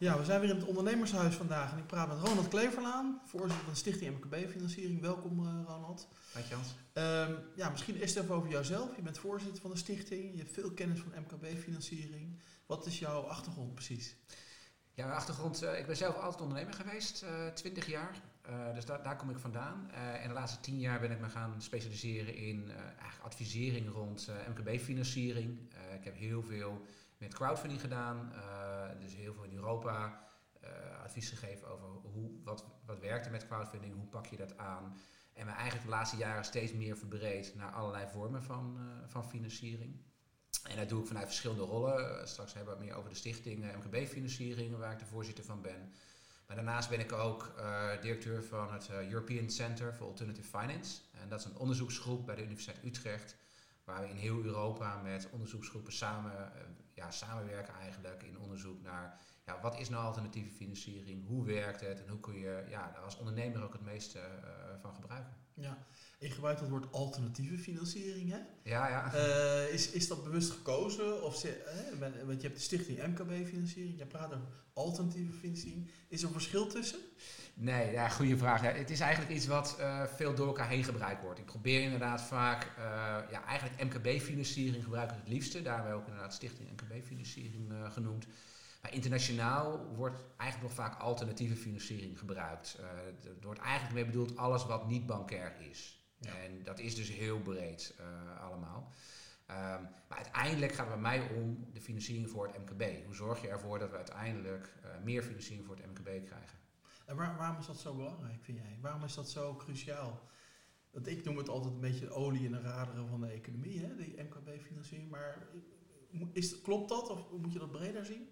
Ja, we zijn weer in het ondernemershuis vandaag en ik praat met Ronald Kleverlaan, voorzitter van Stichting MKB Financiering. Welkom uh, Ronald. Dank je Hans. Um, ja, misschien eerst even over jouzelf. Je bent voorzitter van de stichting, je hebt veel kennis van MKB Financiering. Wat is jouw achtergrond precies? Ja, mijn achtergrond, uh, ik ben zelf altijd ondernemer geweest, uh, 20 jaar. Uh, dus daar, daar kom ik vandaan. en de laatste 10 jaar ben ik me gaan specialiseren in eigenlijk advisering rond MKB-financiering. ik heb heel veel met crowdfunding gedaan. Uh, dus heel veel in Europa uh, advies gegeven over hoe, wat, wat werkt er met crowdfunding, hoe pak je dat aan. En we eigenlijk de laatste jaren steeds meer verbreed naar allerlei vormen van, uh, van financiering. En dat doe ik vanuit verschillende rollen. straks hebben we het meer over de stichting MKB-financiering, waar ik de voorzitter van ben. Maar daarnaast ben ik ook directeur van het European Center for Alternative Finance. En dat is een onderzoeksgroep bij de Universiteit Utrecht waar we in heel Europa met onderzoeksgroepen samen, uh, ja, samenwerken eigenlijk in onderzoek naar ja, wat is nou alternatieve financiering, hoe werkt het en hoe kun je ja, daar als ondernemer ook het meeste uh, van gebruiken. Ja, ik gebruik het woord alternatieve financiering. Hè? Ja, ja. Uh, is, is dat bewust gekozen? Of ze, want je hebt de stichting MKB Financiering, je praat over alternatieve financiering. Is er een verschil tussen? Nee, ja, goede vraag. Ja, het is eigenlijk iets wat uh, veel door elkaar heen gebruikt wordt. Ik probeer inderdaad vaak, uh, ja, eigenlijk MKB-financiering gebruiken het liefste. Daar hebben we ook inderdaad Stichting MKB-financiering uh, genoemd. Maar internationaal wordt eigenlijk nog vaak alternatieve financiering gebruikt. er wordt eigenlijk mee bedoeld alles wat niet bankair is. Ja. En dat is dus heel breed allemaal. Um, maar uiteindelijk gaat het bij mij om de financiering voor het MKB. Hoe zorg je ervoor dat we uiteindelijk meer financiering voor het MKB krijgen? En waar, waarom is dat zo belangrijk, vind jij? Waarom is dat zo cruciaal? Want ik noem het altijd een beetje olie in de raderen van de economie, hè, die MKB-financiering. Maar is, klopt dat of moet je dat breder zien?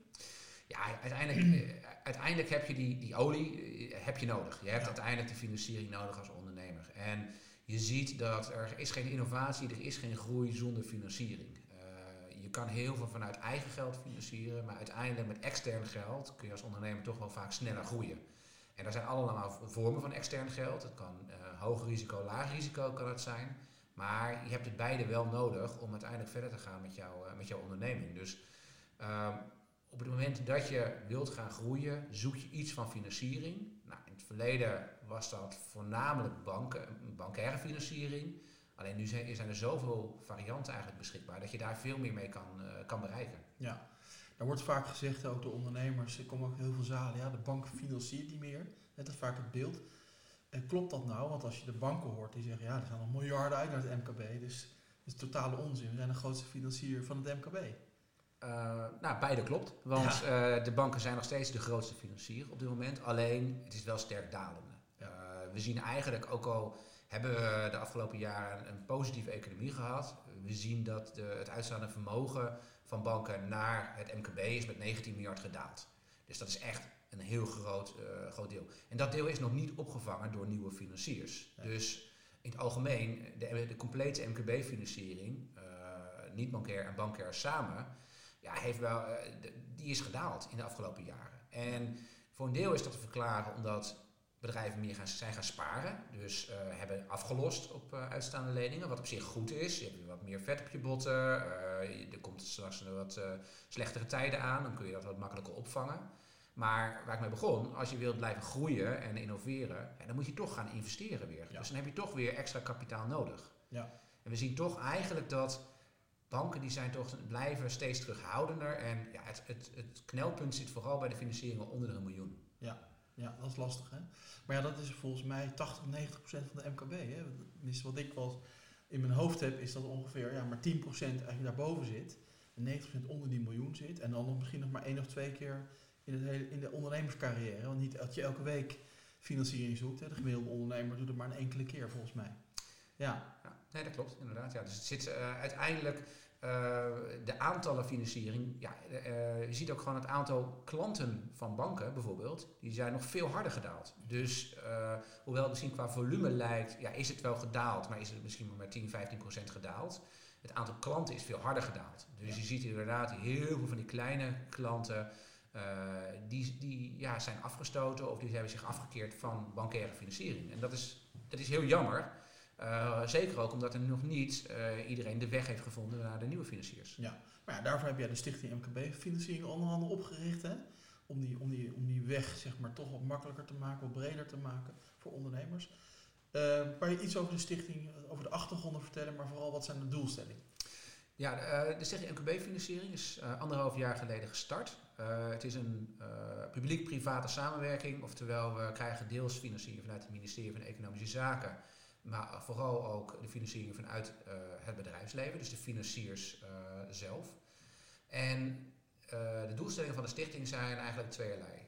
Ja, uiteindelijk, eh, uiteindelijk heb je die, die olie eh, heb je nodig. Je hebt ja. uiteindelijk de financiering nodig als ondernemer. En je ziet dat er is geen innovatie, er is geen groei zonder financiering. Uh, je kan heel veel vanuit eigen geld financieren, maar uiteindelijk met extern geld kun je als ondernemer toch wel vaak sneller groeien. En er zijn allemaal vormen van extern geld. Het kan uh, hoog risico, laag risico kan het zijn. Maar je hebt het beide wel nodig om uiteindelijk verder te gaan met, jou, uh, met jouw onderneming. Dus uh, op het moment dat je wilt gaan groeien, zoek je iets van financiering. Nou, in het verleden was dat voornamelijk banken, bankaire financiering. Alleen nu zijn, er zoveel varianten eigenlijk beschikbaar dat je daar veel meer mee kan, uh, kan bereiken. Ja, er wordt vaak gezegd, ook door ondernemers, ik kom ook heel veel zalen, ja, de bank financiert niet meer. Dat is vaak het beeld. En klopt dat nou? Want als je de banken hoort, die zeggen, ja, er gaan nog miljarden uit naar het MKB. Dus dat is totale onzin. We zijn de grootste financier van het MKB. Uh, nou, beide klopt. Want ja. uh, de banken zijn nog steeds de grootste financier op dit moment. Alleen, het is wel sterk dalende. Ja. Uh, we zien eigenlijk ook al hebben we de afgelopen jaren een positieve economie gehad. We zien dat de, het uitstaande vermogen van banken naar het MKB is met 19 miljard gedaald. Dus dat is echt een heel groot, uh, groot deel. En dat deel is nog niet opgevangen door nieuwe financiers. Ja. Dus in het algemeen, de, de complete MKB-financiering, uh, niet bankair en bankair samen, ja, heeft wel, uh, de, die is gedaald in de afgelopen jaren. En voor een deel is dat te verklaren omdat bedrijven meer gaan, zijn gaan sparen. Dus uh, hebben afgelost op uh, uitstaande leningen, wat op zich goed is. Je hebt wat meer vet op je botten. Uh, er komt straks wat slechtere tijden aan, dan kun je dat wat makkelijker opvangen. Maar waar ik mee begon, als je wilt blijven groeien en innoveren, ja, dan moet je toch gaan investeren weer. Ja. Dus dan heb je toch weer extra kapitaal nodig. Ja. En we zien toch eigenlijk dat banken die zijn toch, blijven steeds terughoudender. En ja, het, het, het knelpunt zit vooral bij de financieringen onder de miljoen. Ja. Ja, dat is lastig hè. Maar ja, dat is volgens mij 80, 90 procent van de MKB. Hè. Tenminste, wat ik wel in mijn hoofd heb, is dat ongeveer ja, maar 10 procent eigenlijk daarboven zit. En 90 procent onder die miljoen zit. En dan nog misschien nog maar één of twee keer in, het hele, in de ondernemerscarrière. Want niet dat je elke week financiering zoekt. Hè. De gemiddelde ondernemer doet het maar een enkele keer volgens mij. Ja. ja nee, dat klopt inderdaad. Ja. Dus het zit uh, uiteindelijk de aantallen financiering, ja, uh, je ziet ook gewoon het aantal klanten van banken bijvoorbeeld, die zijn nog veel harder gedaald. Dus uh, hoewel het misschien qua volume lijkt, ja, is het wel gedaald, maar is het misschien maar met 10, 15 procent gedaald. Het aantal klanten is veel harder gedaald. Dus je ziet inderdaad heel veel van die kleine klanten, die, die ja, zijn afgestoten of die hebben zich afgekeerd van bankaire financiering. En dat is, dat is heel jammer. Uh, zeker ook omdat er nog niet uh, iedereen de weg heeft gevonden naar de nieuwe financiers. Ja, maar ja, daarvoor heb jij de Stichting MKB Financiering onder andere opgericht. Hè? om die, om, die, om die weg zeg maar, toch wat makkelijker te maken, wat breder te maken voor ondernemers. Uh, kan je iets over de stichting, over de achtergronden vertellen, maar vooral wat zijn de doelstellingen? Ja, de, stichting MKB-financiering is anderhalf jaar geleden gestart. Het is een publiek-private samenwerking, oftewel we krijgen deels financiering vanuit het ministerie van Economische Zaken, maar vooral ook de financiering vanuit het bedrijfsleven, dus de financiers zelf. En de doelstellingen van de stichting zijn eigenlijk tweeërlei.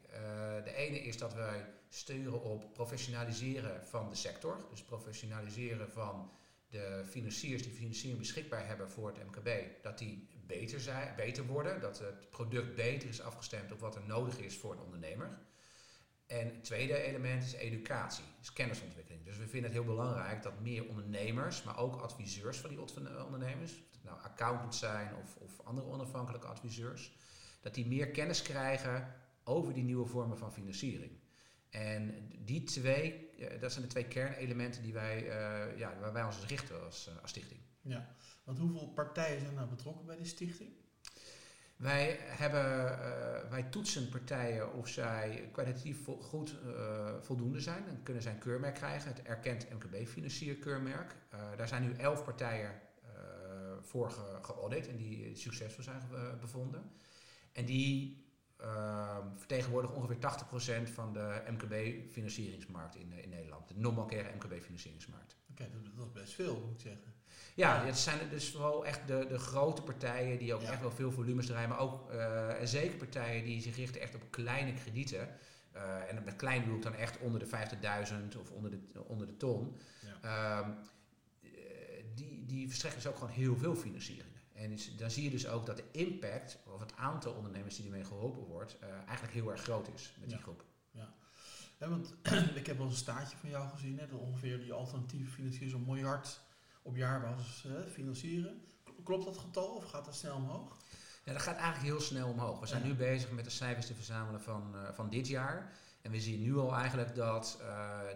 de ene is dat wij sturen op professionaliseren van de sector, dus professionaliseren van de financiers die financiering beschikbaar hebben voor het MKB, dat die beter, zijn, beter worden, dat het product beter is afgestemd op wat er nodig is voor een ondernemer. En het tweede element is educatie, is kennisontwikkeling. Dus we vinden het heel belangrijk dat meer ondernemers, maar ook adviseurs van die ondernemers, of het nou accountants zijn of, of andere onafhankelijke adviseurs, dat die meer kennis krijgen over die nieuwe vormen van financiering. En die twee, eh, dat zijn de twee kernelementen die wij, uh, ja, waar wij ons richten als, uh, als stichting. Ja, want hoeveel partijen zijn nou betrokken bij de stichting? Wij, hebben, uh, wij toetsen partijen of zij kwalitatief goed voldoende zijn. Dan kunnen zij een keurmerk krijgen, het erkend MKB-financierkeurmerk. daar zijn nu elf partijen voor ge geaudit en die succesvol zijn bevonden. En die uh, vertegenwoordigt ongeveer 80% van de MKB-financieringsmarkt in, in Nederland. De non-bankaire MKB-financieringsmarkt. Oké, okay, dat, is best veel, moet ik zeggen. Ja, het zijn dus vooral echt de, de grote partijen die ook echt wel veel volumes draaien. Maar ook uh, en zeker partijen die zich richten echt op kleine kredieten. Uh, en met klein bedoel ik dan echt onder de 50.000 of onder de, onder de ton. Ja. Uh, die, die verstrekken dus ook gewoon heel veel financiering. En dan zie je dus ook dat de impact, of het aantal ondernemers die ermee geholpen wordt, uh, eigenlijk heel erg groot is met die groep. Ja. ja, want ik heb wel een staatje van jou gezien, hè, dat ongeveer die alternatieve financiers een miljard op jaarbasis uh, financieren. Klopt dat getal of gaat dat snel omhoog? Ja, dat gaat eigenlijk heel snel omhoog. We zijn ja. nu bezig met de cijfers te verzamelen van, uh, van dit jaar. En we zien nu al eigenlijk dat,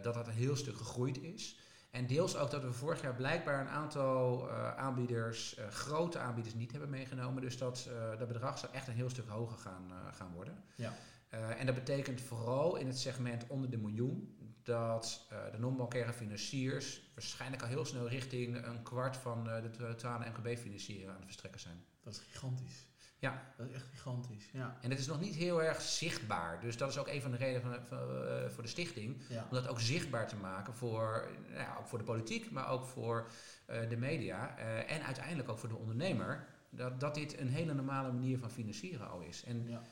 dat dat een heel stuk gegroeid is. En deels ook dat we vorig jaar blijkbaar een aantal uh, aanbieders, uh, grote aanbieders, niet hebben meegenomen. Dus dat, uh, dat bedrag zou echt een heel stuk hoger gaan, gaan worden. Ja. en dat betekent vooral in het segment onder de miljoen dat de non-bankaire financiers waarschijnlijk al heel snel richting een kwart van de totale MKB-financieren aan het verstrekken zijn. Dat is gigantisch. Ja. Dat is echt gigantisch, ja. En het is nog niet heel erg zichtbaar. Dus dat is ook een van de redenen van, uh, voor de stichting. Ja. Om dat ook zichtbaar te maken voor, nou ja, ook voor de politiek, maar ook voor uh, de media. Uh, en uiteindelijk ook voor de ondernemer. Dat, dat dit een hele normale manier van financieren al is. En ja.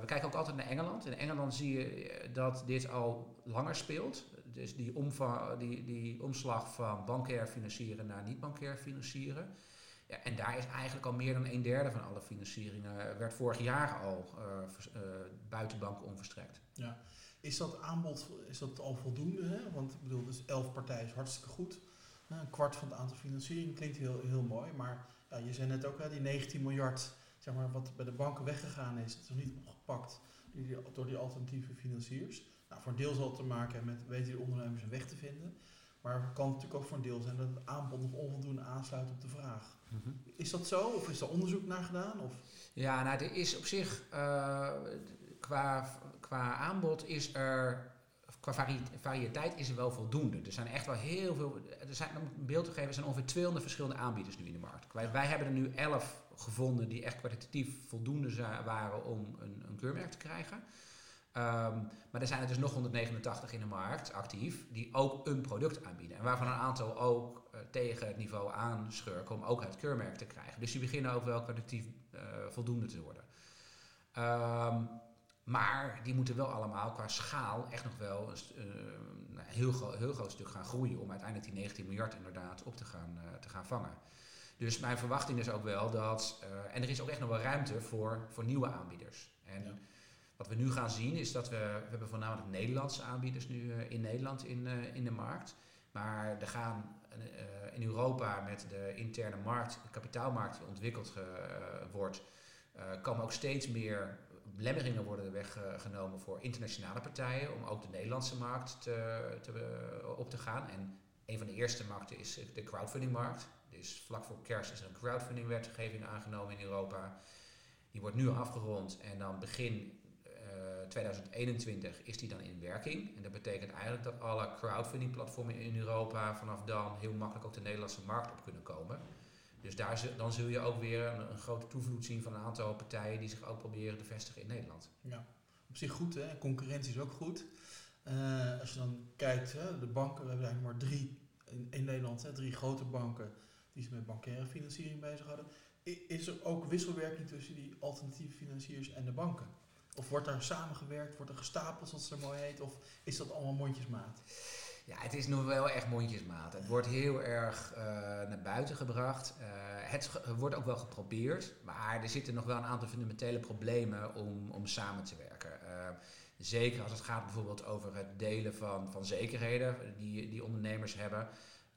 we kijken ook altijd naar Engeland. In Engeland zie je dat dit al langer speelt. Dus die, omva die, die omslag van bankair financieren naar niet-bankair financieren. Ja, en daar is eigenlijk al meer dan een derde van alle financieringen, werd vorig jaar al uh, uh, buiten banken onverstrekt. Ja. Is dat aanbod is dat al voldoende? Hè? Want ik bedoel, dus elf partijen is hartstikke goed. Een kwart van het aantal financiering klinkt heel, heel mooi. Maar ja, je zei net ook, hè, die 19 miljard zeg maar, wat bij de banken weggegaan is, dat is niet opgepakt door die alternatieve financiers. Nou, voor een deel zal het te maken hebben met weten die ondernemers een weg te vinden. Maar het kan natuurlijk ook voor een deel zijn dat het aanbod nog onvoldoende aansluit op de vraag. Mm -hmm. Is dat zo? Of is er onderzoek naar gedaan? Of? Ja, nou, er is op zich uh, qua, qua aanbod is er. Qua vari variëteit is er wel voldoende. Er zijn echt wel heel veel. Er zijn, om een beeld te geven, er zijn ongeveer 200 verschillende aanbieders nu in de markt. Wij, wij hebben er nu 11 gevonden die echt kwalitatief voldoende waren om een, een keurmerk te krijgen. Um, maar er zijn er dus nog 189 in de markt actief die ook een product aanbieden. En waarvan een aantal ook uh, tegen het niveau aanschurken om ook het keurmerk te krijgen. Dus die beginnen ook wel kwalitatief uh, voldoende te worden. Um, maar die moeten wel allemaal qua schaal echt nog wel een uh, heel, gro heel groot stuk gaan groeien om uiteindelijk die 19 miljard inderdaad op te gaan, te gaan vangen. Dus mijn verwachting is ook wel dat, en er is ook echt nog wel ruimte voor, voor nieuwe aanbieders. En. Wat we nu gaan zien is dat we, we hebben voornamelijk Nederlandse aanbieders nu uh, in Nederland in, uh, in de markt. Maar er gaan uh, in Europa met de interne markt, de kapitaalmarkt die ontwikkeld wordt, komen ook steeds meer belemmeringen worden weggenomen voor internationale partijen om ook de Nederlandse markt te, te, op te gaan. En een van de eerste markten is de crowdfundingmarkt. Dus vlak voor kerst is er een crowdfundingwetgeving aangenomen in Europa. Die wordt nu afgerond en dan begin 2021 is die dan in werking. En dat betekent eigenlijk dat alle crowdfunding platformen in Europa vanaf dan heel makkelijk ook de Nederlandse markt op kunnen komen. Dus daar, dan zul je ook weer een, een grote toevloed zien van een aantal partijen die zich ook proberen te vestigen in Nederland. Ja, op zich goed hè, concurrentie is ook goed. Uh, als je dan kijkt, hè, de banken, we hebben eigenlijk maar drie in, in Nederland, hè, drie grote banken die zich met bankaire financiering bezighouden. Is er ook wisselwerking tussen die alternatieve financiers en de banken? Of wordt daar samengewerkt, wordt er gestapeld, zoals het er mooi heet, of is dat allemaal mondjesmaat? Ja, het is nog wel echt mondjesmaat. Het wordt heel erg uh, naar buiten gebracht. Uh, het wordt ook wel geprobeerd, maar er zitten nog wel een aantal fundamentele problemen om, om samen te werken. Uh, zeker als het gaat bijvoorbeeld over het delen van, van zekerheden die, die ondernemers hebben.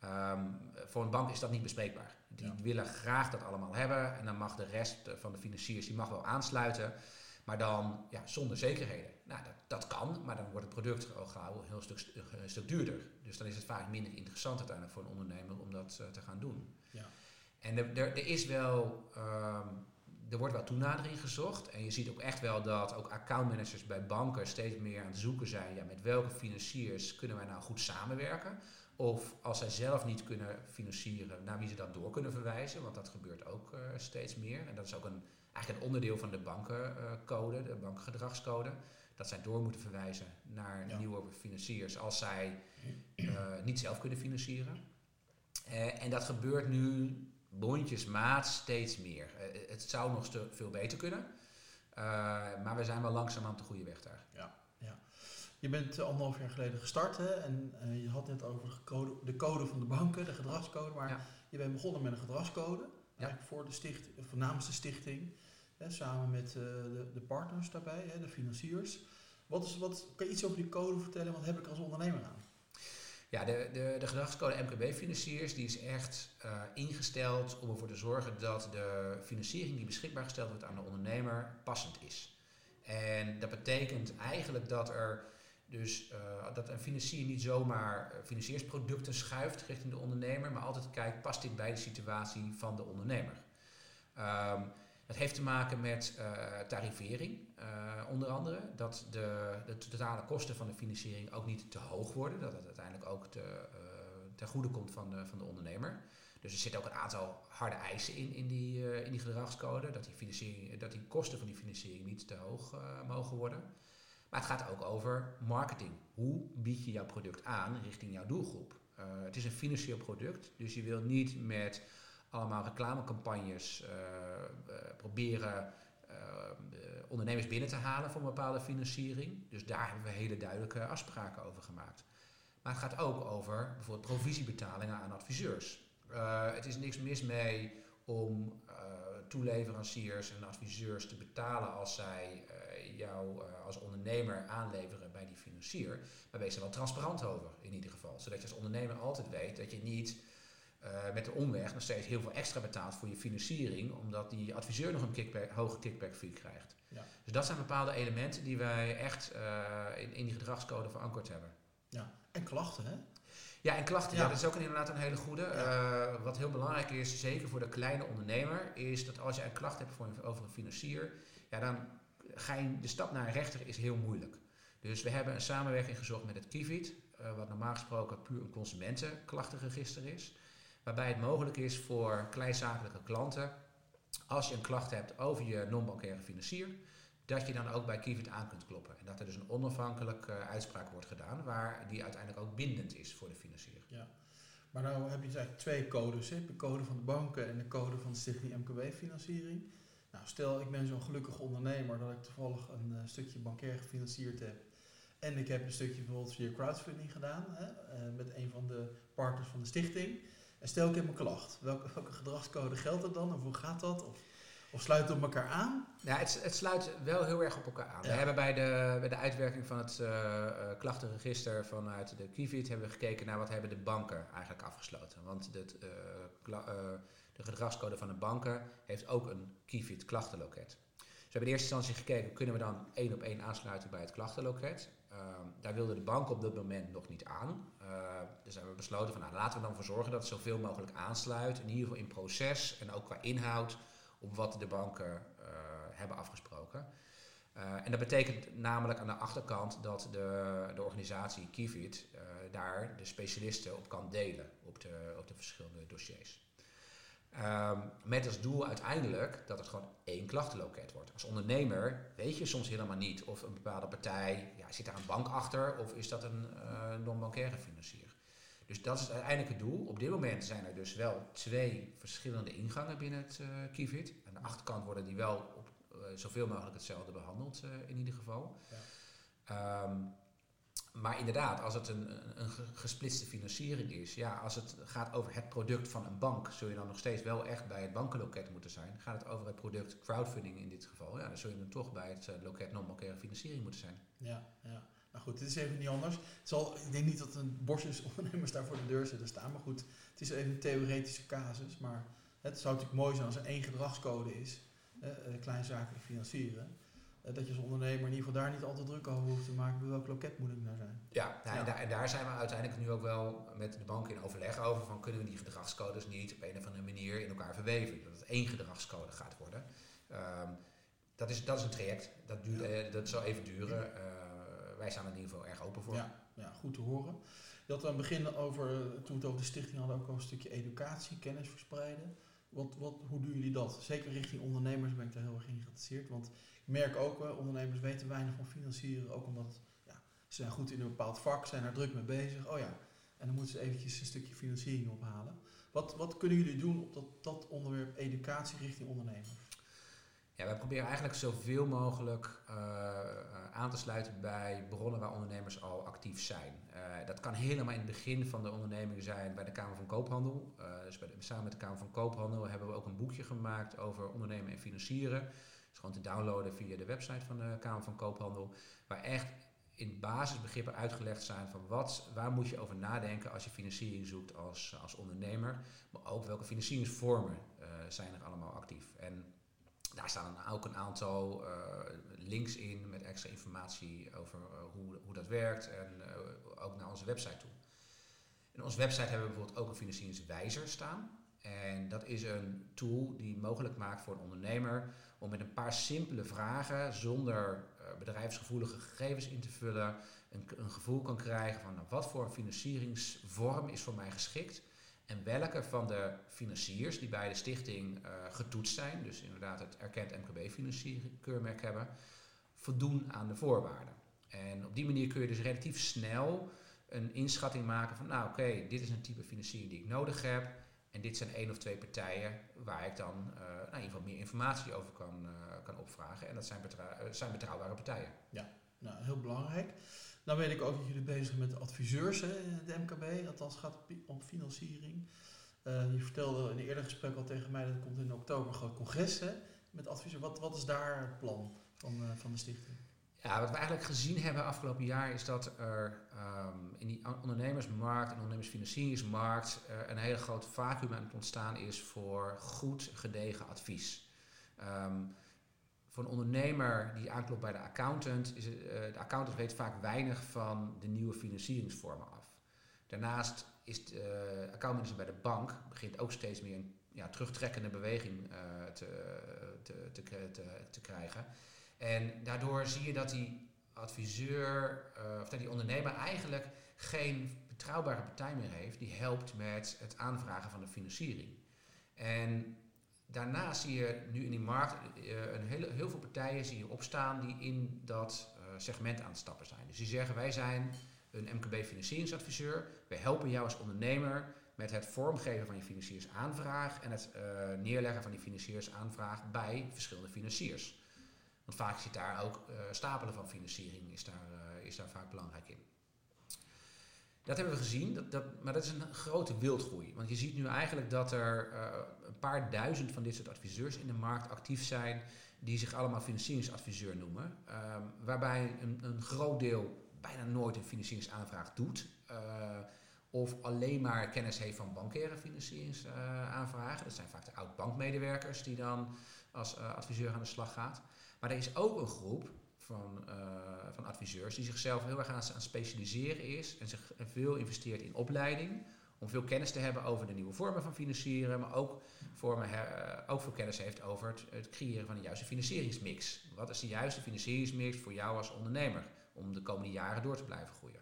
Um, voor een bank is dat niet bespreekbaar. Die ja. willen graag dat allemaal hebben en dan mag de rest van de financiers die mag wel aansluiten. Maar dan ja, zonder zekerheden. Nou, dat, dat kan, maar dan wordt het product al gauw een heel stuk, een stuk duurder. Dus dan is het vaak minder interessant uiteindelijk voor een ondernemer om dat uh, te gaan doen. Ja. En er, er, er is wel, um, er wordt wel toenadering gezocht. En je ziet ook echt wel dat ook accountmanagers bij banken steeds meer aan het zoeken zijn. Ja, met welke financiers kunnen wij nou goed samenwerken? Of als zij zelf niet kunnen financieren, naar wie ze dat door kunnen verwijzen. Want dat gebeurt ook uh, steeds meer. En dat is ook een eigenlijk een onderdeel van de bankencode, de bankengedragscode. Dat zij door moeten verwijzen naar ja. nieuwe financiers als zij uh, niet zelf kunnen financieren. Uh, en dat gebeurt nu bondjesmaat steeds meer. Uh, het zou nog veel beter kunnen. maar we zijn wel langzaam aan de goede weg daar. Ja. Je bent anderhalf jaar geleden gestart hè? en je had net over de code, de code van de banken, de gedragscode. Maar ja. je bent begonnen met een gedragscode. Ja. Voor de stichting, of namens de stichting. Hè, samen met uh, de, de, partners daarbij, hè, de financiers. Wat is, wat, kan je iets over die code vertellen? Wat heb ik als ondernemer aan? Ja, de, de, de gedragscode MKB-financiers die is echt uh, ingesteld om ervoor te zorgen dat de financiering die beschikbaar gesteld wordt aan de ondernemer passend is. En dat betekent eigenlijk dat er dus uh, dat een financier niet zomaar financiersproducten schuift richting de ondernemer, maar altijd kijkt, past dit bij de situatie van de ondernemer? Um, dat heeft te maken met uh, tarivering, uh, onder andere. Dat de, de, totale kosten van de financiering ook niet te hoog worden. Dat het uiteindelijk ook te, ten goede komt van de, van de ondernemer. Dus er zitten ook een aantal harde eisen in, in, die, in die gedragscode. Dat die, financiering, dat die kosten van die financiering niet te hoog mogen worden. Maar het gaat ook over marketing. Hoe bied je jouw product aan richting jouw doelgroep? het is een financieel product, dus je wil niet met allemaal reclamecampagnes uh, uh, proberen uh, ondernemers binnen te halen voor een bepaalde financiering. Dus daar hebben we hele duidelijke afspraken over gemaakt. Maar het gaat ook over bijvoorbeeld provisiebetalingen aan adviseurs. het is niks mis mee om toeleveranciers en adviseurs te betalen als zij jou als ondernemer aanleveren bij die financier. Maar wees er wel transparant over in ieder geval. Zodat je als ondernemer altijd weet dat je niet uh, met de omweg nog steeds heel veel extra betaalt voor je financiering, omdat die adviseur nog een kickback, hoge kickback fee krijgt. Ja. Dus dat zijn bepaalde elementen die wij echt uh, in, in die gedragscode verankerd hebben. Ja, en klachten hè? Ja, en klachten, ja. ja dat is ook inderdaad een hele goede. Ja. Uh, wat heel belangrijk is, zeker voor de kleine ondernemer, is dat als je een klacht hebt voor een, over een financier, ja, dan de stap naar een rechter is heel moeilijk. Dus we hebben een samenwerking gezocht met het Kivit, wat normaal gesproken puur een consumentenklachtenregister is waarbij het mogelijk is voor kleinzakelijke klanten, als je een klacht hebt over je non-bankaire financier, dat je dan ook bij Kivit aan kunt kloppen. En dat er dus een onafhankelijke uh, uitspraak wordt gedaan, waar die uiteindelijk ook bindend is voor de financier. Ja. Maar nou heb je dus eigenlijk twee codes, hè? de code van de banken en de code van de Stichting MKB-financiering. Nou, stel ik ben zo'n gelukkig ondernemer dat ik toevallig een uh, stukje bankair gefinancierd heb. En ik heb een stukje bijvoorbeeld via crowdfunding gedaan hè, uh, met een van de partners van de stichting. En stel ik heb een klacht. Welke, welke gedragscode geldt er dan? Of hoe gaat dat? Of, of sluit het op elkaar aan? Ja, het, het, sluit wel heel erg op elkaar aan. We hebben bij de, bij de uitwerking van het uh, klachtenregister vanuit de Kivit hebben we gekeken naar wat hebben de banken eigenlijk afgesloten. Want uh, de gedragscode van de banken heeft ook een Kivit klachtenloket. Dus we hebben in eerste instantie gekeken, kunnen we dan één op één aansluiten bij het klachtenloket? Ehm, daar wilde de bank op dat moment nog niet aan. Uh, dus hebben we besloten van nou, laten we dan voor zorgen dat het zoveel mogelijk aansluit. In ieder geval in proces en ook qua inhoud op wat de banken uh, hebben afgesproken. en dat betekent namelijk aan de achterkant dat de, de organisatie Kivit daar de specialisten op kan delen op de, op de verschillende dossiers. Um, met als doel uiteindelijk dat het gewoon één klachtenloket wordt. Als ondernemer weet je soms helemaal niet of een bepaalde partij, ja, zit daar een bank achter of is dat een uh, non-bankaire financier. Dus dat is uiteindelijk het doel. Op dit moment zijn er dus wel twee verschillende ingangen binnen het uh, Kivit. Aan de achterkant worden die wel op uh, zoveel mogelijk hetzelfde behandeld in ieder geval. Ja. Um, maar inderdaad, als het een, een gesplitste financiering is, ja, als het gaat over het product van een bank, zul je dan nog steeds wel echt bij het bankenloket moeten zijn. Gaat het over het product crowdfunding in dit geval, ja, dan zul je dan toch bij het eh, loket non-bankaire financiering moeten zijn. Ja, ja. Nou goed, dit is even niet anders. Zal, ik denk niet dat een borstjes ondernemers daar voor de deur zitten staan, maar goed, het is even een theoretische casus. Maar het zou natuurlijk mooi zijn als er één gedragscode is, eh, kleinzakelijk financieren. Eh, dat je als ondernemer in ieder geval daar niet altijd druk over hoeft te maken. Welk loket moet ik nou zijn? Ja, nou, En, daar, en, daar, zijn we uiteindelijk nu ook wel met de bank in overleg over. Van kunnen we die gedragscodes niet op een of andere manier in elkaar verweven? Dat het één gedragscode gaat worden. Ehm, dat, is, dat is een traject. Dat, duurt, eh, dat zal even duren. Uh, wij staan er in ieder geval erg open voor. Ja, ja goed te horen. Je had aan het begin over, toen we het over de stichting hadden, ook al een stukje educatie, kennis verspreiden. Wat, wat, hoe doen jullie dat? Zeker richting ondernemers ben ik daar heel erg in geïnteresseerd. Want ik merk ook, wel, ondernemers weten weinig van financieren. Ook omdat ja, ze zijn goed in een bepaald vak, zijn daar druk mee bezig. Oh ja, en dan moeten ze eventjes een stukje financiering ophalen. Wat, wat kunnen jullie doen op dat, dat onderwerp educatie richting ondernemers? Ja, wij proberen eigenlijk zoveel mogelijk uh, aan te sluiten bij bronnen waar ondernemers al actief zijn. Uh, dat kan helemaal in het begin van de onderneming zijn bij de Kamer van Koophandel. Dus bij samen met de Kamer van Koophandel hebben we ook een boekje gemaakt over ondernemen en financieren is gewoon te downloaden via de website van de Kamer van Koophandel. Waar echt in basisbegrippen uitgelegd zijn van wat, waar moet je over nadenken als je financiering zoekt als, als ondernemer. Maar ook welke financieringsvormen zijn er allemaal actief. En daar staan ook een aantal uh, links in met extra informatie over uh, hoe, hoe dat werkt en ook naar onze website toe. In onze website hebben we bijvoorbeeld ook een financieringswijzer staan. En dat is een tool die mogelijk maakt voor een ondernemer om met een paar simpele vragen, zonder bedrijfsgevoelige gegevens in te vullen, een, een gevoel kan krijgen van nou, wat voor financieringsvorm is voor mij geschikt. En welke van de financiers die bij de stichting uh, getoetst zijn, dus inderdaad het erkend MKB-financierkeurmerk hebben, voldoen aan de voorwaarden. En op die manier kun je dus relatief snel een inschatting maken van, nou oké, dit is een type financiering die ik nodig heb. En dit zijn één of twee partijen waar ik dan uh, nou, in ieder geval meer informatie over kan, uh, kan opvragen. En dat zijn, zijn, betrouwbare partijen. Ja, nou, heel belangrijk. Dan weet ik ook dat jullie bezig zijn met adviseurs, hè, de MKB. Althans gaat om financiering. Uh, je vertelde in een eerder gesprek al tegen mij dat er komt in oktober een groot congres hè, met adviseurs. Wat, wat is daar het plan van, van de stichting? Ja, wat we eigenlijk gezien hebben afgelopen jaar is dat er um, in die ondernemersmarkt en ondernemersfinancieringsmarkt uh, een hele groot vacuüm aan het ontstaan is voor goed gedegen advies. Um, voor een ondernemer die aanklopt bij de accountant, is uh, de accountant weet vaak weinig van de nieuwe financieringsvormen af. Daarnaast is de uh, accountmanager bij de bank begint ook steeds meer een ja, terugtrekkende beweging te, te, te, te, te krijgen. En daardoor zie je dat die adviseur, of dat die ondernemer eigenlijk geen betrouwbare partij meer heeft die helpt met het aanvragen van de financiering. En daarnaast zie je nu in die markt uh, een heel, heel veel partijen zie je opstaan die in dat uh, segment aan het stappen zijn. Dus die zeggen wij zijn een MKB financieringsadviseur, wij helpen jou als ondernemer met het vormgeven van je financiersaanvraag en het neerleggen van die financiersaanvraag bij verschillende financiers. Want vaak zit daar ook stapelen van financiering, is daar, is daar vaak belangrijk in. Dat hebben we gezien, dat, dat, maar dat is een grote wildgroei. Want je ziet nu eigenlijk dat er uh, een paar duizend van dit soort adviseurs in de markt actief zijn, die zich allemaal financieringsadviseur noemen. Um, waarbij een, een, groot deel bijna nooit een financieringsaanvraag doet. of alleen maar kennis heeft van bankaire financieringsaanvragen. dat zijn vaak de oud-bankmedewerkers die dan als adviseur aan de slag gaat. Maar er is ook een groep van, uh, van adviseurs die zichzelf heel erg aan, specialiseren is en zich veel investeert in opleiding om veel kennis te hebben over de nieuwe vormen van financieren, maar ook, vormen, uh, ook veel kennis heeft over het, het, creëren van de juiste financieringsmix. Wat is de juiste financieringsmix voor jou als ondernemer om de komende jaren door te blijven groeien?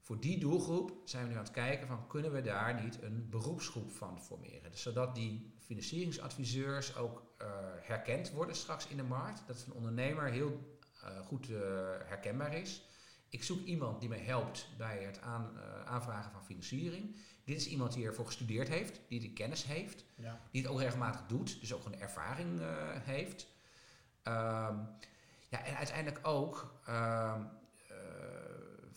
Voor die doelgroep zijn we nu aan het kijken van kunnen we daar niet een beroepsgroep van formeren. Dus zodat die financieringsadviseurs ook uh, herkend worden straks in de markt. Dat een ondernemer heel uh, goed uh, herkenbaar is. Ik zoek iemand die mij helpt bij het aan, aanvragen van financiering. Dit is iemand die ervoor gestudeerd heeft, die de kennis heeft, ja. die het ook regelmatig doet, dus ook een ervaring heeft. Um, ja, en uiteindelijk ook ehm,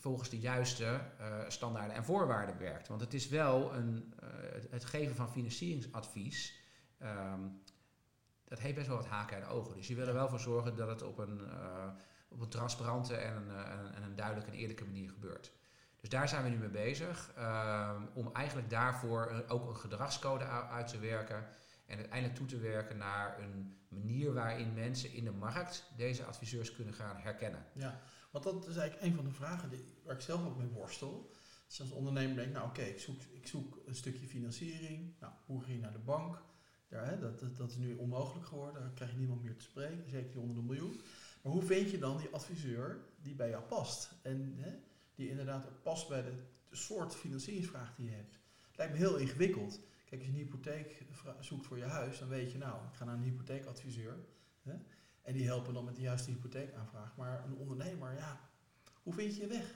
volgens de juiste uh, standaarden en voorwaarden werkt. Want het is wel een, uh, het, het, geven van financieringsadvies, um, dat heeft best wel wat haken en ogen. Dus je wil er wel voor zorgen dat het op een, uh, op een transparante en een, en, en een duidelijke en eerlijke manier gebeurt. Dus daar zijn we nu mee bezig, um, om eigenlijk daarvoor ook een gedragscode uit te werken en uiteindelijk toe te werken naar een manier waarin mensen in de markt deze adviseurs kunnen gaan herkennen. Ja, want dat is eigenlijk een van de vragen die, waar ik zelf ook mee worstel. Dus als ondernemer denk nou oké, ik, zoek, ik zoek een stukje financiering. Nou, hoe ga je naar de bank? Hè, dat, dat, is nu onmogelijk geworden. Daar krijg je niemand meer te spreken, zeker die onder de miljoen. Maar hoe vind je dan die adviseur die bij jou past? En hè, die inderdaad past bij de, soort financieringsvraag die je hebt. Lijkt me heel ingewikkeld. Kijk, als je een hypotheek zoekt voor je huis, dan weet je nou, ik ga naar een hypotheekadviseur. Hè? En die helpen dan met de juiste hypotheekaanvraag. Maar een ondernemer, ja, hoe vind je je weg?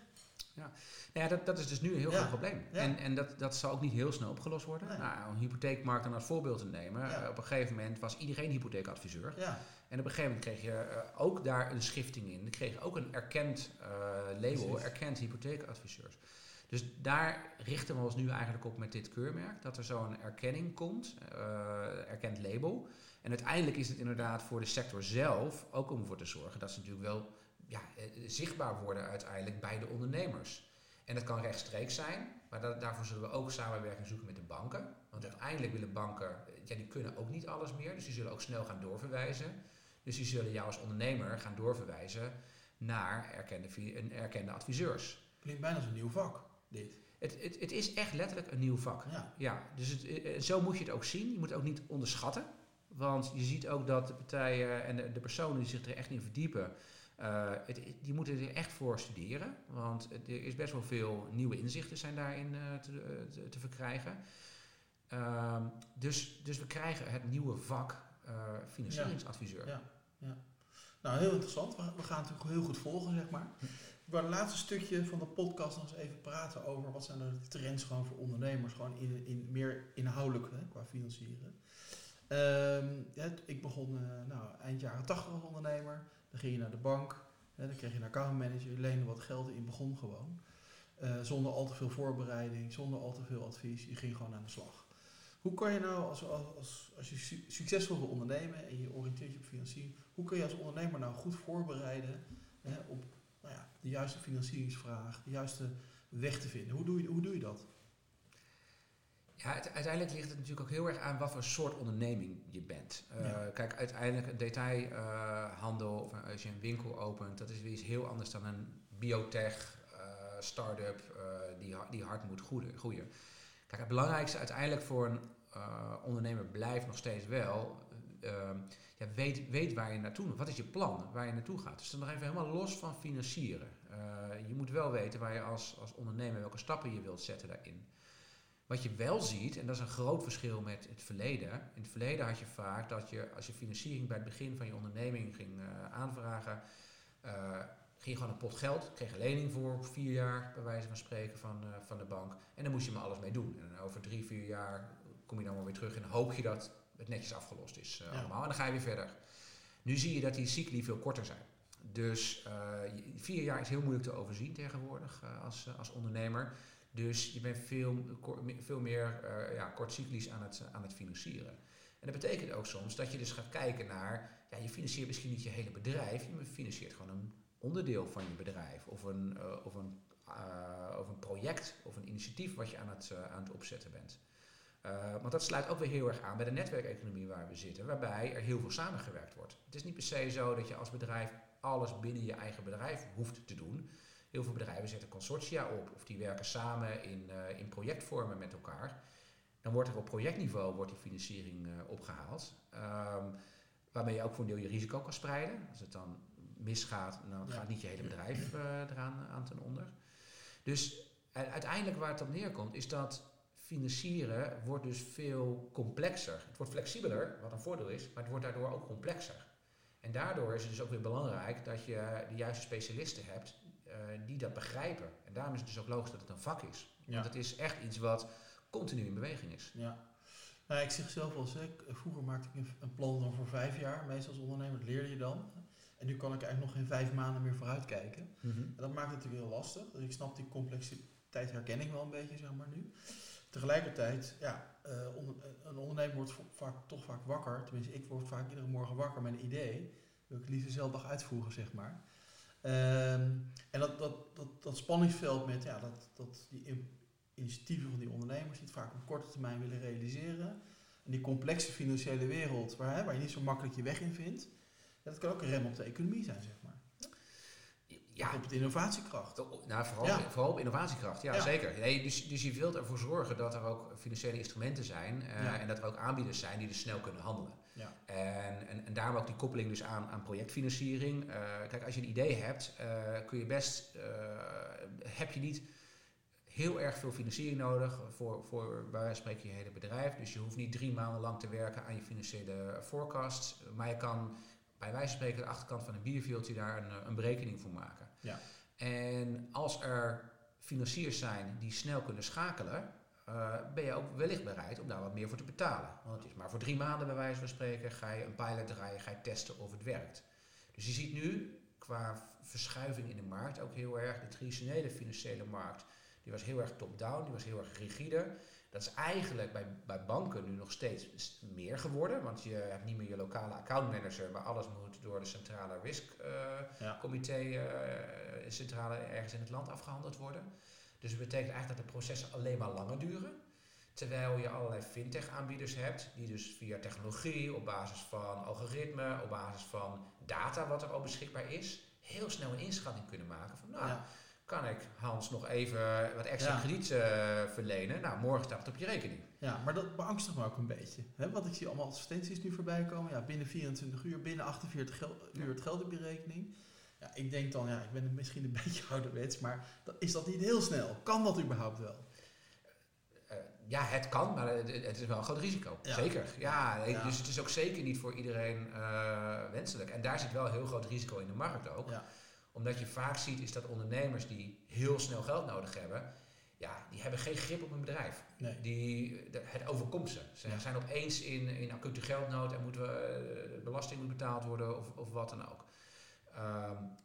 Ja, nou ja dat, dat is dus nu een heel groot probleem. En, en dat, dat zal ook niet heel snel opgelost worden. Nou, een hypotheekmarkt dan als voorbeeld te nemen. Uh, op een gegeven moment was iedereen hypotheekadviseur. Ja. En op een gegeven moment kreeg je uh, ook daar een schifting in. Dan kreeg je ook een erkend uh, label, Precies. erkend hypotheekadviseurs. Dus daar richten we ons nu eigenlijk op met dit keurmerk. Dat er zo'n erkenning komt, erkend label. En uiteindelijk is het inderdaad voor de sector zelf ook om ervoor te zorgen dat ze natuurlijk wel ja, eh, zichtbaar worden uiteindelijk bij de ondernemers. En dat kan rechtstreeks zijn, maar dat, daarvoor zullen we ook samenwerking zoeken met de banken. Want uiteindelijk willen banken, ja, die kunnen ook niet alles meer, dus die zullen ook snel gaan doorverwijzen. Dus die zullen jou als ondernemer gaan doorverwijzen naar erkende, een erkende adviseurs. Klinkt bijna als een nieuw vak, dit. Het, het, het is echt letterlijk een nieuw vak. Ja. ja dus het, eh, zo moet je het ook zien. Je moet het ook niet onderschatten. Want je ziet ook dat de partijen en de, de personen die zich er echt in verdiepen, uh, het, die moeten er echt voor studeren. Want er is best wel veel nieuwe inzichten zijn daarin uh, te, eh, te, te, verkrijgen. Uh, dus, dus we krijgen het nieuwe vak financieringsadviseur. Ja, ja, Nou, heel interessant. We, we, gaan het natuurlijk heel goed volgen, zeg maar. Ik wil het laatste stukje van de podcast nog eens even praten over wat zijn de trends gewoon voor ondernemers, gewoon in, in meer inhoudelijk hè, qua financieren. Um, ja, ik begon uh, nou, eind jaren 80 als ondernemer. Dan ging je naar de bank, hè, dan kreeg je een accountmanager, je leende wat geld in, begon gewoon. Uh, zonder al te veel voorbereiding, zonder al te veel advies. Je ging gewoon aan de slag. Hoe kan je nou, als, als, als je su succesvol wil ondernemen en je oriënteert je op financiering, hoe kun je als ondernemer nou goed voorbereiden hè, op nou ja, de juiste financieringsvraag, de juiste weg te vinden? Hoe doe je, hoe doe je dat? Ja, uiteindelijk ligt het natuurlijk ook heel erg aan wat voor soort onderneming je bent. Uh, Kijk, uiteindelijk een detailhandel uh, of als je een winkel opent, dat is weer iets heel anders dan een biotech, uh, start-up die, die hard moet groeien. Kijk, het belangrijkste uiteindelijk voor een ondernemer blijft nog steeds wel, ehm, ja, weet, weet waar je naartoe, wat is je plan, waar je naartoe gaat. Dus dan nog even helemaal los van financieren. je moet wel weten waar je als, als ondernemer, welke stappen je wilt zetten daarin. Wat je wel ziet, en dat is een groot verschil met het verleden. In het verleden had je vaak dat je, als je financiering bij het begin van je onderneming ging uh, aanvragen, uh, ging je gewoon een pot geld, kreeg een lening voor vier jaar, bij wijze van spreken, van, uh, van de bank. En dan moest je maar alles mee doen. En over drie, vier jaar kom je dan wel weer terug en hoop je dat het netjes afgelost is ja. allemaal. En dan ga je weer verder. Nu zie je dat die cycli veel korter zijn. Dus vier jaar is heel moeilijk te overzien tegenwoordig als, als ondernemer. Dus je bent veel, veel meer uh, ja, kortcyclisch aan het, aan het financieren. En dat betekent ook soms dat je dus gaat kijken naar, ja, je financiert misschien niet je hele bedrijf, je financiert gewoon een onderdeel van je bedrijf of een, uh, of een, uh, of een project of een initiatief wat je aan het, aan het opzetten bent. want dat sluit ook weer heel erg aan bij de netwerkeconomie waar we zitten, waarbij er heel veel samengewerkt wordt. Het is niet per se zo dat je als bedrijf alles binnen je eigen bedrijf hoeft te doen. Heel veel bedrijven zetten consortia op of die werken samen in, uh, in projectvormen met elkaar. Dan wordt er op projectniveau wordt die financiering uh, opgehaald. Um, waarmee je ook voor een deel je risico kan spreiden. Als het dan misgaat, dan gaat niet je hele bedrijf uh, eraan aan ten onder. Dus uiteindelijk waar het op neerkomt, is dat financieren wordt dus veel complexer. Het wordt flexibeler, wat een voordeel is, maar het wordt daardoor ook complexer. En daardoor is het dus ook weer belangrijk dat je de juiste specialisten hebt die dat begrijpen. En daarom is het dus ook logisch dat het een vak is. Want het is echt iets wat continu in beweging is. Ja. Nou, ik zeg zelf wel eens, vroeger maakte ik een plan dan voor vijf jaar, meestal als ondernemer, dat leerde je dan. En nu kan ik eigenlijk nog geen vijf maanden meer vooruitkijken. Mm En dat maakt het natuurlijk heel lastig. Dus ik snap die complexiteit herken ik wel een beetje, zeg maar nu. Tegelijkertijd, ja, uh, een ondernemer wordt vaak, toch vaak wakker. Tenminste, ik word vaak iedere morgen wakker met een idee. Wil ik liever zelf uitvoeren, zeg maar. Um, en dat, dat, dat, dat spanningsveld met ja, dat, dat die initiatieven van die ondernemers die het vaak op korte termijn willen realiseren. En die complexe financiële wereld waar, hè, waar je niet zo makkelijk je weg in vindt. dat kan ook een rem op de economie zijn, zeg maar. Ja. Op het innovatiekracht. Nou, vooral, vooral op innovatiekracht, ja, zeker. Nee, dus, dus je wilt ervoor zorgen dat er ook financiële instrumenten zijn uh, en dat er ook aanbieders zijn die dus snel kunnen handelen. Ja. En, en, en daarom ook die koppeling dus aan, aan projectfinanciering. Uh, kijk, als je een idee hebt, uh, kun je best, heb je niet heel erg veel financiering nodig voor, voor waar spreek je hele bedrijf. Dus je hoeft niet drie maanden lang te werken aan je financiële forecasts. Maar je kan bij wijze van spreken de achterkant van een bierveeltje daar een, een berekening voor maken. Ja. En als er financiers zijn die snel kunnen schakelen, uh, ben je ook wellicht bereid om daar wat meer voor te betalen. Want het is maar voor drie maanden bij wijze van spreken ga je een pilot draaien, ga je testen of het werkt. Dus je ziet nu qua verschuiving in de markt ook heel erg de traditionele financiële markt die was heel erg top-down, die was heel erg rigide. Dat is eigenlijk bij, bij banken nu nog steeds meer geworden. Want je hebt niet meer je lokale accountmanager, maar alles moet door de centrale riskcomité uh, uh, centrale ergens in het land afgehandeld worden. Dus dat betekent eigenlijk dat de processen alleen maar langer duren. Terwijl je allerlei fintech-aanbieders hebt, die dus via technologie, op basis van algoritme, op basis van data wat er al beschikbaar is, heel snel een inschatting kunnen maken van nou, kan ik Hans nog even wat extra krediet uh, verlenen? Nou, morgen staat het op je rekening. Ja, maar dat beangstigt me ook een beetje. Hè? Want ik zie allemaal advertenties nu voorbij komen. Ja, binnen 24 uur, binnen 48 uur het geld op je rekening. Ja, ik denk dan, ja, ik ben misschien een beetje ouderwets, maar is dat niet heel snel? Kan dat überhaupt wel? Uh, ja, het kan, maar het, is wel een groot risico. Zeker. Ja, Dus het is ook zeker niet voor iedereen uh, wenselijk. En daar zit wel een heel groot risico in de markt ook. Ja omdat je vaak ziet is dat ondernemers die heel snel geld nodig hebben, ja, die hebben geen grip op een bedrijf. Nee. Die, het overkomt ze. Ze zijn opeens in, in acute geldnood en moeten we, uh, belasting moet betaald worden of, of wat dan ook. Um,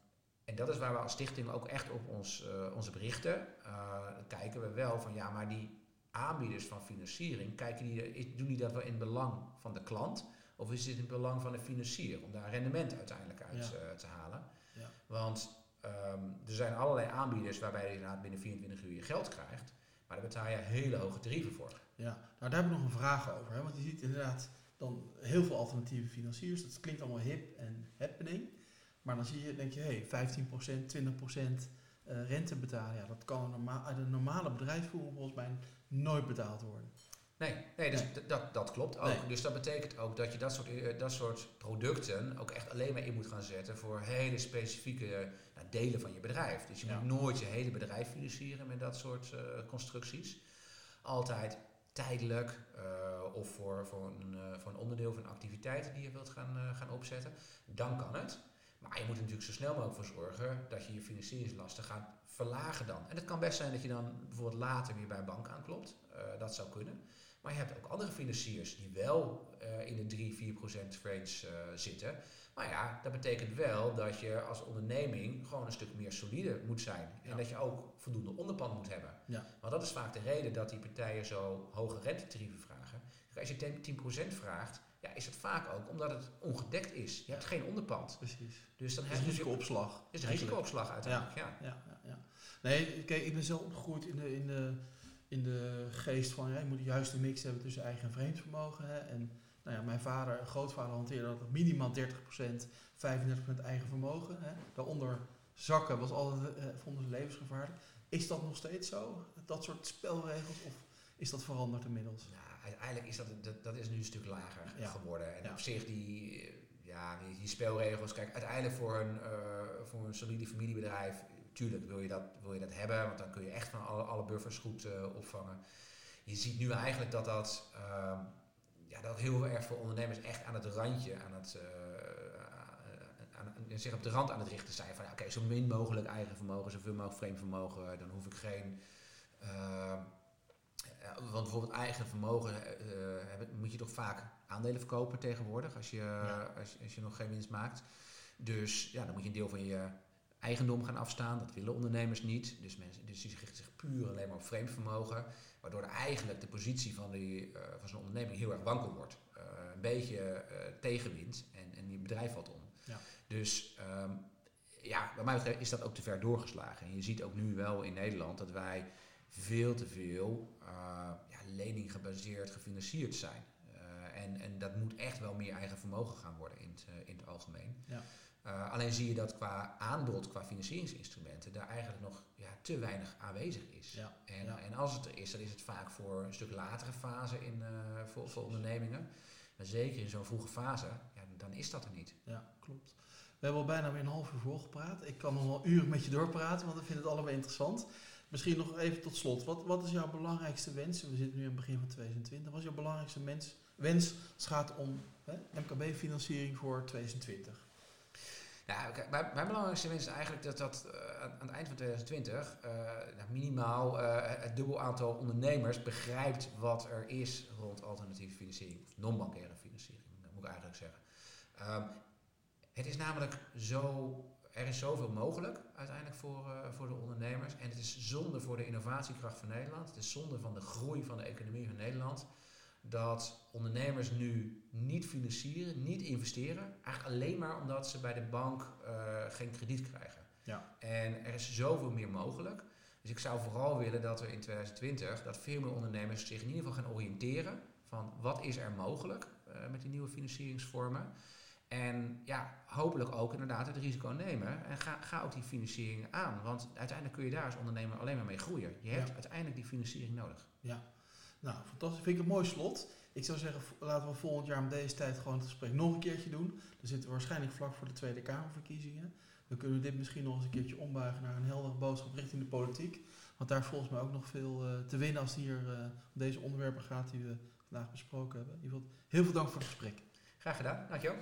en dat is waar we als stichting ook echt op ons, uh, onze berichten. Uh, kijken we wel van ja, maar die aanbieders van financiering, kijken die, doen die dat wel in belang van de klant? Of is dit in belang van de financier om daar rendement uiteindelijk uit ja. te halen? Want um, er zijn allerlei aanbieders waarbij je inderdaad binnen 24 uur je geld krijgt. Maar daar betaal je hele hoge tarieven voor. Ja, nou daar heb ik nog een vraag over. Hè? Want je ziet inderdaad dan heel veel alternatieve financiers. Dat klinkt allemaal hip en happening. Maar dan zie je, denk je, hé, hey, 15%, 20% uh, rente betalen. Ja, dat kan norma uit een normale bedrijfsvoering volgens mij nooit betaald worden. Nee, nee, dus Dat, dat klopt ook. Dus dat betekent ook dat je dat soort, eh, dat soort producten ook echt alleen maar in moet gaan zetten voor hele specifieke nou, delen van je bedrijf. Dus je moet nooit je hele bedrijf financieren met dat soort uh, constructies. Altijd tijdelijk uh, of voor, voor, een, uh, voor een onderdeel van activiteiten die je wilt gaan, gaan opzetten. Dan kan het. Maar je moet er natuurlijk zo snel mogelijk voor zorgen dat je je financieringslasten gaat verlagen dan. En het kan best zijn dat je dan bijvoorbeeld later weer bij een bank aanklopt. dat zou kunnen. Maar je hebt ook andere financiers die wel uh, in de 3-4% range uh, zitten. Maar ja, dat betekent wel dat je als onderneming gewoon een stuk meer solide moet zijn. En dat je ook voldoende onderpand moet hebben. Ja. Want dat is vaak de reden dat die partijen zo hoge rentetarieven vragen. Als je 10% vraagt, ja, is het vaak ook omdat het ongedekt is. Je hebt geen onderpand. Precies. Dus dan heb je risicoopslag. Is risicoopslag uiteindelijk, ja. Ja. Ja, ja, Nee, kijk, ik ben zelf opgegroeid in de, in de in de geest van ja, je moet de juiste mix hebben tussen eigen en vreemd vermogen. Hè. En nou ja, mijn vader en grootvader hanteerden dat minimaal 30%, 35% eigen vermogen. Hè. Daaronder zakken was altijd, uh, vonden ze levensgevaarlijk. Is dat nog steeds zo? Dat soort spelregels? Of is dat veranderd inmiddels? Ja, uiteindelijk is dat, dat, dat is nu een stuk lager geworden. En op zich die, ja, die, die, spelregels, kijk, uiteindelijk voor een, voor een solide familiebedrijf, tuurlijk wil je, dat, wil je dat hebben, want dan kun je echt van alle, alle buffers goed opvangen. Je ziet nu eigenlijk dat dat, ehm, ja, dat heel erg voor ondernemers echt aan het randje, aan het zich op de rand aan het richten zijn van ja, oké, zo min mogelijk eigen vermogen, zoveel mogelijk vreemd vermogen, dan hoef ik geen. Uh, want bijvoorbeeld eigen vermogen uh, moet je toch vaak aandelen verkopen tegenwoordig als je, als, als, je nog geen winst maakt. Dus ja, dan moet je een deel van je eigendom gaan afstaan. Dat willen ondernemers niet. Dus, mensen, dus die richten zich puur alleen maar op vreemd vermogen. Waardoor eigenlijk de positie van, die, uh, van zo'n onderneming heel erg wankel wordt. een beetje tegenwind en, en die bedrijf valt om. Ja. Dus um, ja, bij mij betreft is dat ook te ver doorgeslagen. En je ziet ook nu wel in Nederland dat wij veel te veel uh, ja, lening gebaseerd gefinancierd zijn. Uh, en, en dat moet echt wel meer eigen vermogen gaan worden in het, uh, in het algemeen. Ja. alleen zie je dat qua aanbod, qua financieringsinstrumenten, daar eigenlijk nog ja, te weinig aanwezig is. Ja. En, ja. en als het er is, dan is het vaak voor een stuk latere fase in, voor, voor ondernemingen. Maar zeker in zo'n vroege fase, ja, dan is dat er niet. Ja, klopt. We hebben al bijna weer een half uur voorgepraat. Ik kan nog wel uren met je doorpraten, want ik vind het allemaal interessant. Misschien nog even tot slot. Wat, wat is jouw belangrijkste wens? We zitten nu aan het begin van 2020. Wat is jouw belangrijkste wens als het gaat om MKB-financiering voor 2020? Ja, mijn, belangrijkste wens is eigenlijk dat, dat uh, aan het eind van 2020 uh, nou, minimaal uh, het dubbel aantal ondernemers begrijpt wat er is rond alternatieve financiering, of non-bankaire financiering, dat moet ik eigenlijk zeggen. Um, het is namelijk zo, er is zoveel mogelijk uiteindelijk voor, uh, voor de ondernemers. En het is zonde voor de innovatiekracht van Nederland. Het is zonde van de groei van de economie van Nederland. Dat ondernemers nu niet financieren, niet investeren. Eigenlijk alleen maar omdat ze bij de bank uh, geen krediet krijgen. Ja. En er is zoveel meer mogelijk. Dus ik zou vooral willen dat we in 2020 dat veel meer ondernemers zich in ieder geval gaan oriënteren van wat is er mogelijk uh, met die nieuwe financieringsvormen. En ja, hopelijk ook inderdaad het risico nemen. En ga, ga ook die financiering aan. Want uiteindelijk kun je daar als ondernemer alleen maar mee groeien. Je hebt uiteindelijk die financiering nodig. Ja, nou fantastisch. Vind ik een mooi slot. Ik zou zeggen, laten we volgend jaar om deze tijd gewoon het gesprek nog een keertje doen. Dan zitten we waarschijnlijk vlak voor de Tweede Kamerverkiezingen. Dan kunnen we dit misschien nog eens een keertje ombuigen naar een heldere boodschap richting de politiek. Want daar volgens mij ook nog veel uh, te winnen als het hier uh, om deze onderwerpen gaat die we vandaag besproken hebben. In ieder geval heel veel dank voor het gesprek. Graag gedaan, dankjewel.